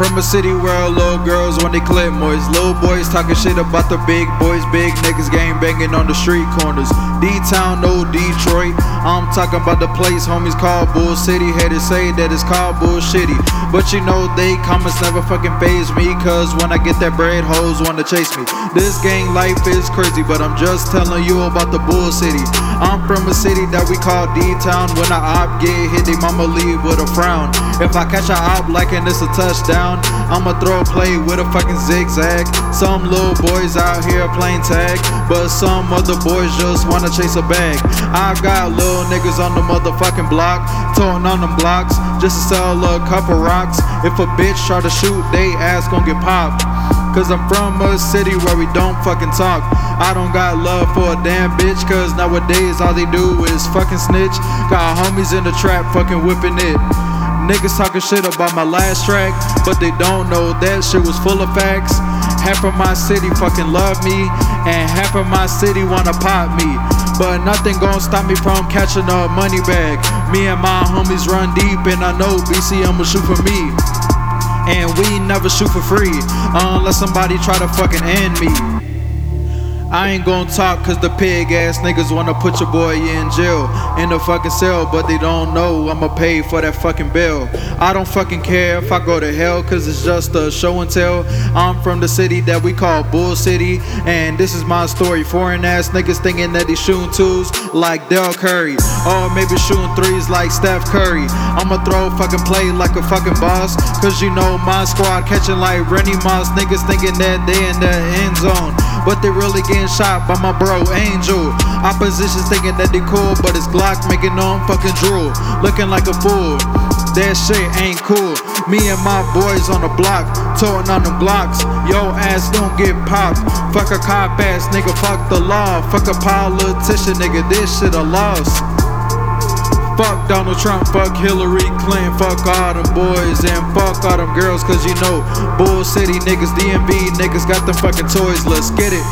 from a city where little girls want they clip moist. Little boys talking shit about the big boys, big niggas gang banging on the street corners. D Town, no Detroit. I'm talking about the place homies call Bull City. Haters say that it's called bullshitty. But you know they comments never fucking phase me. Cause when I get that bread, hoes wanna chase me. This gang life is crazy, but I'm just telling you about the Bull City. I'm from a city that we call D Town. When I op get hit, they mama leave with a frown. If I catch a op like and it's a touchdown, I'ma throw a play with a fucking zigzag. Some little boys out here playing tag, but some other boys just wanna chase a bag. I got little niggas on the motherfucking block, toting on them blocks just to sell a couple rocks. If a bitch try to shoot, they ass gon' get popped. Cause I'm from a city where we don't fucking talk. I don't got love for a damn bitch, cause nowadays all they do is fucking snitch. Got homies in the trap fucking whipping it. Niggas talking shit about my last track, but they don't know that shit was full of facts. Half of my city fucking love me, and half of my city wanna pop me. But nothing gon' stop me from catching a money bag. Me and my homies run deep, and I know BCM will shoot for me. And we never shoot for free, unless somebody try to fucking end me. I ain't gon' talk cause the pig ass niggas wanna put your boy in jail in the fucking cell, but they don't know I'ma pay for that fucking bill. I don't fucking care if I go to hell cause it's just a show and tell. I'm from the city that we call Bull City, and this is my story. Foreign ass niggas thinking that they shooting twos like Dell Curry, or maybe shooting threes like Steph Curry. I'ma throw fucking play like a fucking boss, cause you know my squad catching like Randy Moss. Niggas thinking that they in the end zone, but they really getting shot by my bro Angel. Opposition's thinking that they cool, but it's Glock making them fucking drool, looking like a fool. That shit ain't cool. Me and my boys on the block, toting on them blocks. Yo ass don't get popped. Fuck a cop ass nigga, fuck the law. Fuck a politician nigga, this shit a loss. Fuck Donald Trump, fuck Hillary Clinton, fuck all them boys and fuck all them girls, cause you know, Bull City niggas, DMV niggas got them fucking toys, let's get it.